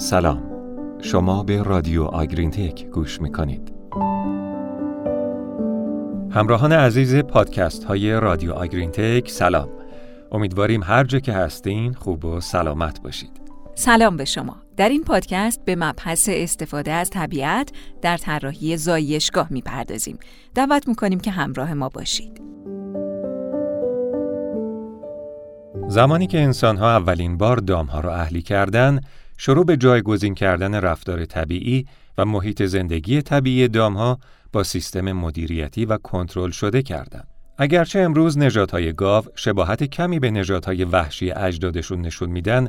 سلام. شما به رادیو آگرین تک گوش می‌کنید. همراهان عزیز پادکست های رادیو آگرین تک سلام. امیدواریم هر جا که هستین خوب و سلامت باشید. سلام به شما. در این پادکست به مبحث استفاده از طبیعت در طراحی زایشگاه می‌پردازیم. دعوت می‌کنیم که همراه ما باشید. زمانی که انسانها اولین بار دامها را اهلی کردند شروع به جایگزین کردن رفتار طبیعی و محیط زندگی طبیعی دامها با سیستم مدیریتی و کنترل شده کردند. اگرچه امروز نژادهای گاو شباهت کمی به نژادهای وحشی اجدادشون نشون میدن،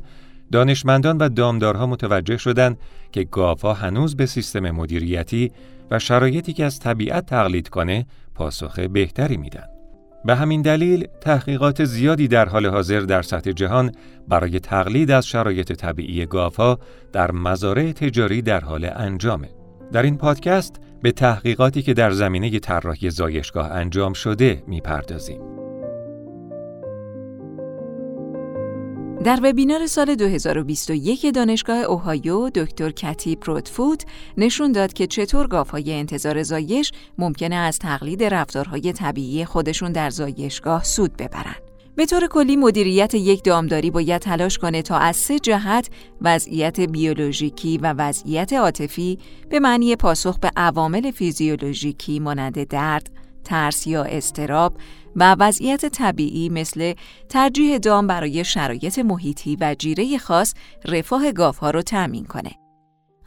دانشمندان و دامدارها متوجه شدند که گاوها هنوز به سیستم مدیریتی و شرایطی که از طبیعت تقلید کنه پاسخ بهتری میدن. به همین دلیل تحقیقات زیادی در حال حاضر در سطح جهان برای تقلید از شرایط طبیعی گاوها در مزارع تجاری در حال انجامه. در این پادکست به تحقیقاتی که در زمینه طراحی زایشگاه انجام شده می‌پردازیم. در وبینار سال 2021 دانشگاه اوهایو دکتر کتی پروتفوت نشون داد که چطور گاوهای انتظار زایش ممکنه از تقلید رفتارهای طبیعی خودشون در زایشگاه سود ببرن. به طور کلی مدیریت یک دامداری باید تلاش کنه تا از سه جهت وضعیت بیولوژیکی و وضعیت عاطفی به معنی پاسخ به عوامل فیزیولوژیکی مانند درد، ترس یا استراب و وضعیت طبیعی مثل ترجیح دام برای شرایط محیطی و جیره خاص رفاه گاوها رو تأمین کنه.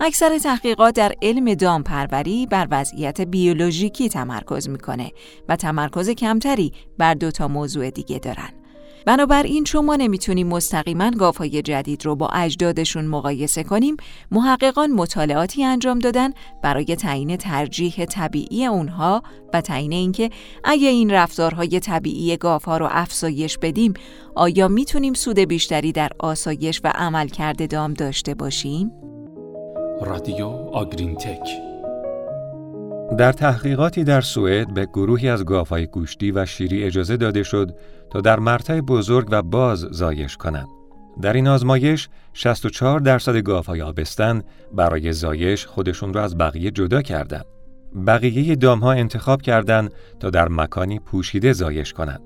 اکثر تحقیقات در علم دام پروری بر وضعیت بیولوژیکی تمرکز می‌کنه و تمرکز کمتری بر دو تا موضوع دیگه دارن. بنابراین چون ما نمی‌تونیم مستقیما گاوهای جدید رو با اجدادشون مقایسه کنیم محققان مطالعاتی انجام دادن برای تعیین ترجیح طبیعی اونها و تعیین اینکه اگه این رفتارهای طبیعی گاوها رو افزایش بدیم آیا می‌تونیم سود بیشتری در آسایش و عملکرد دام داشته باشیم؟ رادیو آگرین تک در تحقیقاتی در سوئد به گروهی از گاوهای گوشتی و شیری اجازه داده شد تا در مرتع بزرگ و باز زایش کنند. در این آزمایش 64 درصد گاوهای آبستن برای زایش خودشون را از بقیه جدا کردند. بقیه دامها انتخاب کردند تا در مکانی پوشیده زایش کنند.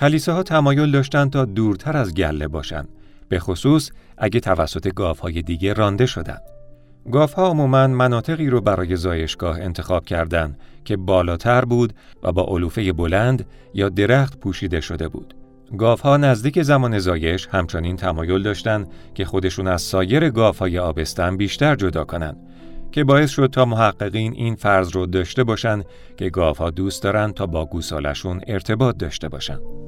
کلیسه ها تمایل داشتند تا دورتر از گله باشند، به خصوص اگه توسط گاوهای دیگه رانده شدند. گاوها عموماً مناطقی رو برای زایشگاه انتخاب کردند که بالاتر بود و با علوفه بلند یا درخت پوشیده شده بود. گاوها نزدیک زمان زایش همچنین تمایل داشتند که خودشون از سایر گاوهای آبستن بیشتر جدا کنند که باعث شد تا محققین این فرض رو داشته باشند که گاوها دوست دارند تا با گوسالشون ارتباط داشته باشند.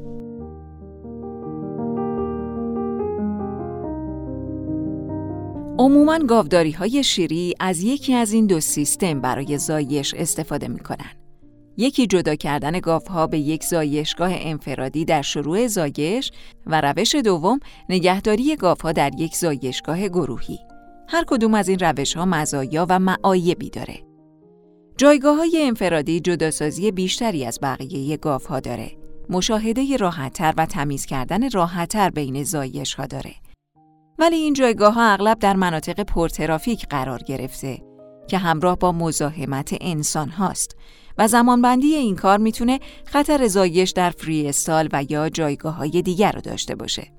عموما گاوداری های شیری از یکی از این دو سیستم برای زایش استفاده می کنن. یکی جدا کردن گاوها به یک زایشگاه انفرادی در شروع زایش و روش دوم نگهداری گاوها در یک زایشگاه گروهی. هر کدوم از این روش ها مزایا و معایبی داره. جایگاه های انفرادی جداسازی بیشتری از بقیه گاوها داره. مشاهده راحتتر و تمیز کردن راحتتر بین زایش ها داره. ولی این جایگاه ها اغلب در مناطق پرترافیک قرار گرفته که همراه با مزاحمت انسان هاست و زمانبندی این کار می‌تونه خطر زایش در فری استال و یا جایگاه های دیگر رو داشته باشه.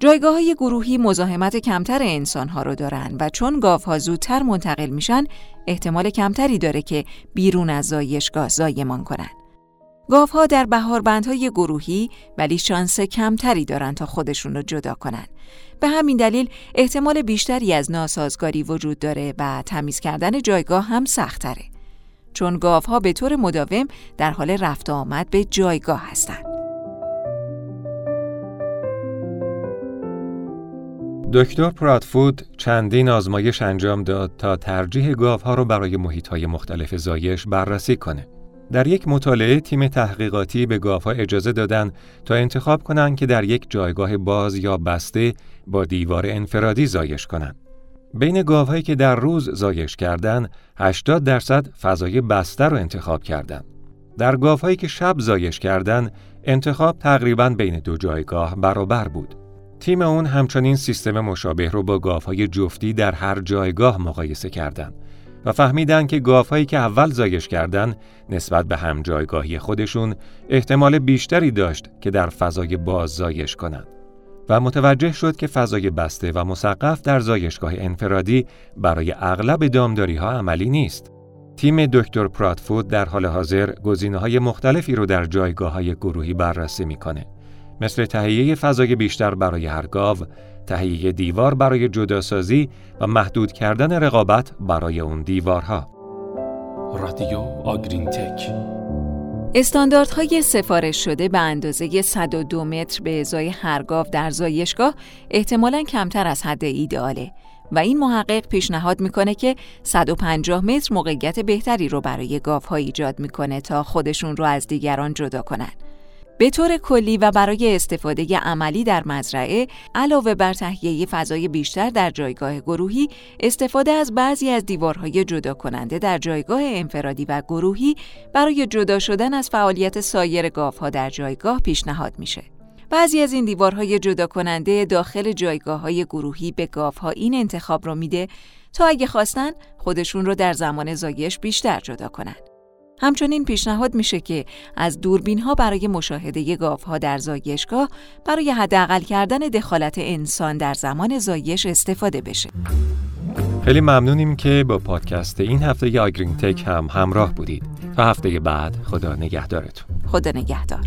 جایگاه های گروهی مزاحمت کمتر انسان ها رو دارن و چون ها زودتر منتقل میشن احتمال کمتری داره که بیرون از زایشگاه زایمان کنن. گاوها در بهاربندهای گروهی ولی شانس کمتری دارن تا خودشون رو جدا کنن. به همین دلیل احتمال بیشتری از ناسازگاری وجود داره و تمیز کردن جایگاه هم سختره. چون گاوها به طور مداوم در حال رفت آمد به جایگاه هستند. دکتر پراتفود چندین آزمایش انجام داد تا ترجیح گاوها رو برای محیطهای مختلف زایش بررسی کنه. در یک مطالعه تیم تحقیقاتی به گاوها اجازه دادند تا انتخاب کنند که در یک جایگاه باز یا بسته با دیوار انفرادی زایش کنند. بین گاوهایی که در روز زایش کردند، 80 درصد فضای بسته رو انتخاب کردند. در گاوهایی که شب زایش کردند، انتخاب تقریبا بین دو جایگاه برابر بود. تیم اون همچنین سیستم مشابه رو با گاوهای جفتی در هر جایگاه مقایسه کردند و فهمیدن که گاوهایی که اول زایش کردن نسبت به هم جایگاهی خودشون احتمال بیشتری داشت که در فضای باز زایش کنند. و متوجه شد که فضای بسته و مسقف در زایشگاه انفرادی برای اغلب دامداری ها عملی نیست. تیم دکتر پراتفود در حال حاضر گزینه های مختلفی رو در جایگاه های گروهی بررسی می‌کنه. مثل تهیه فضای بیشتر برای هر گاو، تهیه دیوار برای جداسازی و محدود کردن رقابت برای اون دیوارها. رادیو آگرین تک استانداردهای سفارش شده به اندازه 102 متر به ازای هر گاو در زایشگاه احتمالاً کمتر از حد ایدئاله و این محقق پیشنهاد می‌کنه که 150 متر موقعیت بهتری رو برای گاوها ایجاد می‌کنه تا خودشون رو از دیگران جدا کنن. به طور کلی و برای استفاده عملی در مزرعه علاوه بر تهیه فضای بیشتر در جایگاه گروهی استفاده از بعضی از دیوارهای جدا کننده در جایگاه انفرادی و گروهی برای جدا شدن از فعالیت سایر گاوها در جایگاه پیشنهاد میشه بعضی از این دیوارهای جدا کننده داخل جایگاه های گروهی به گاوها این انتخاب رو میده تا اگه خواستن خودشون رو در زمان زایش بیشتر جدا کنند. همچنین پیشنهاد میشه که از دوربین ها برای مشاهده گاف ها در زایشگاه برای حداقل کردن دخالت انسان در زمان زایش استفاده بشه. خیلی ممنونیم که با پادکست این هفته آگرین تک هم همراه بودید. تا هفته بعد خدا نگهدارتون. خدا نگهدار.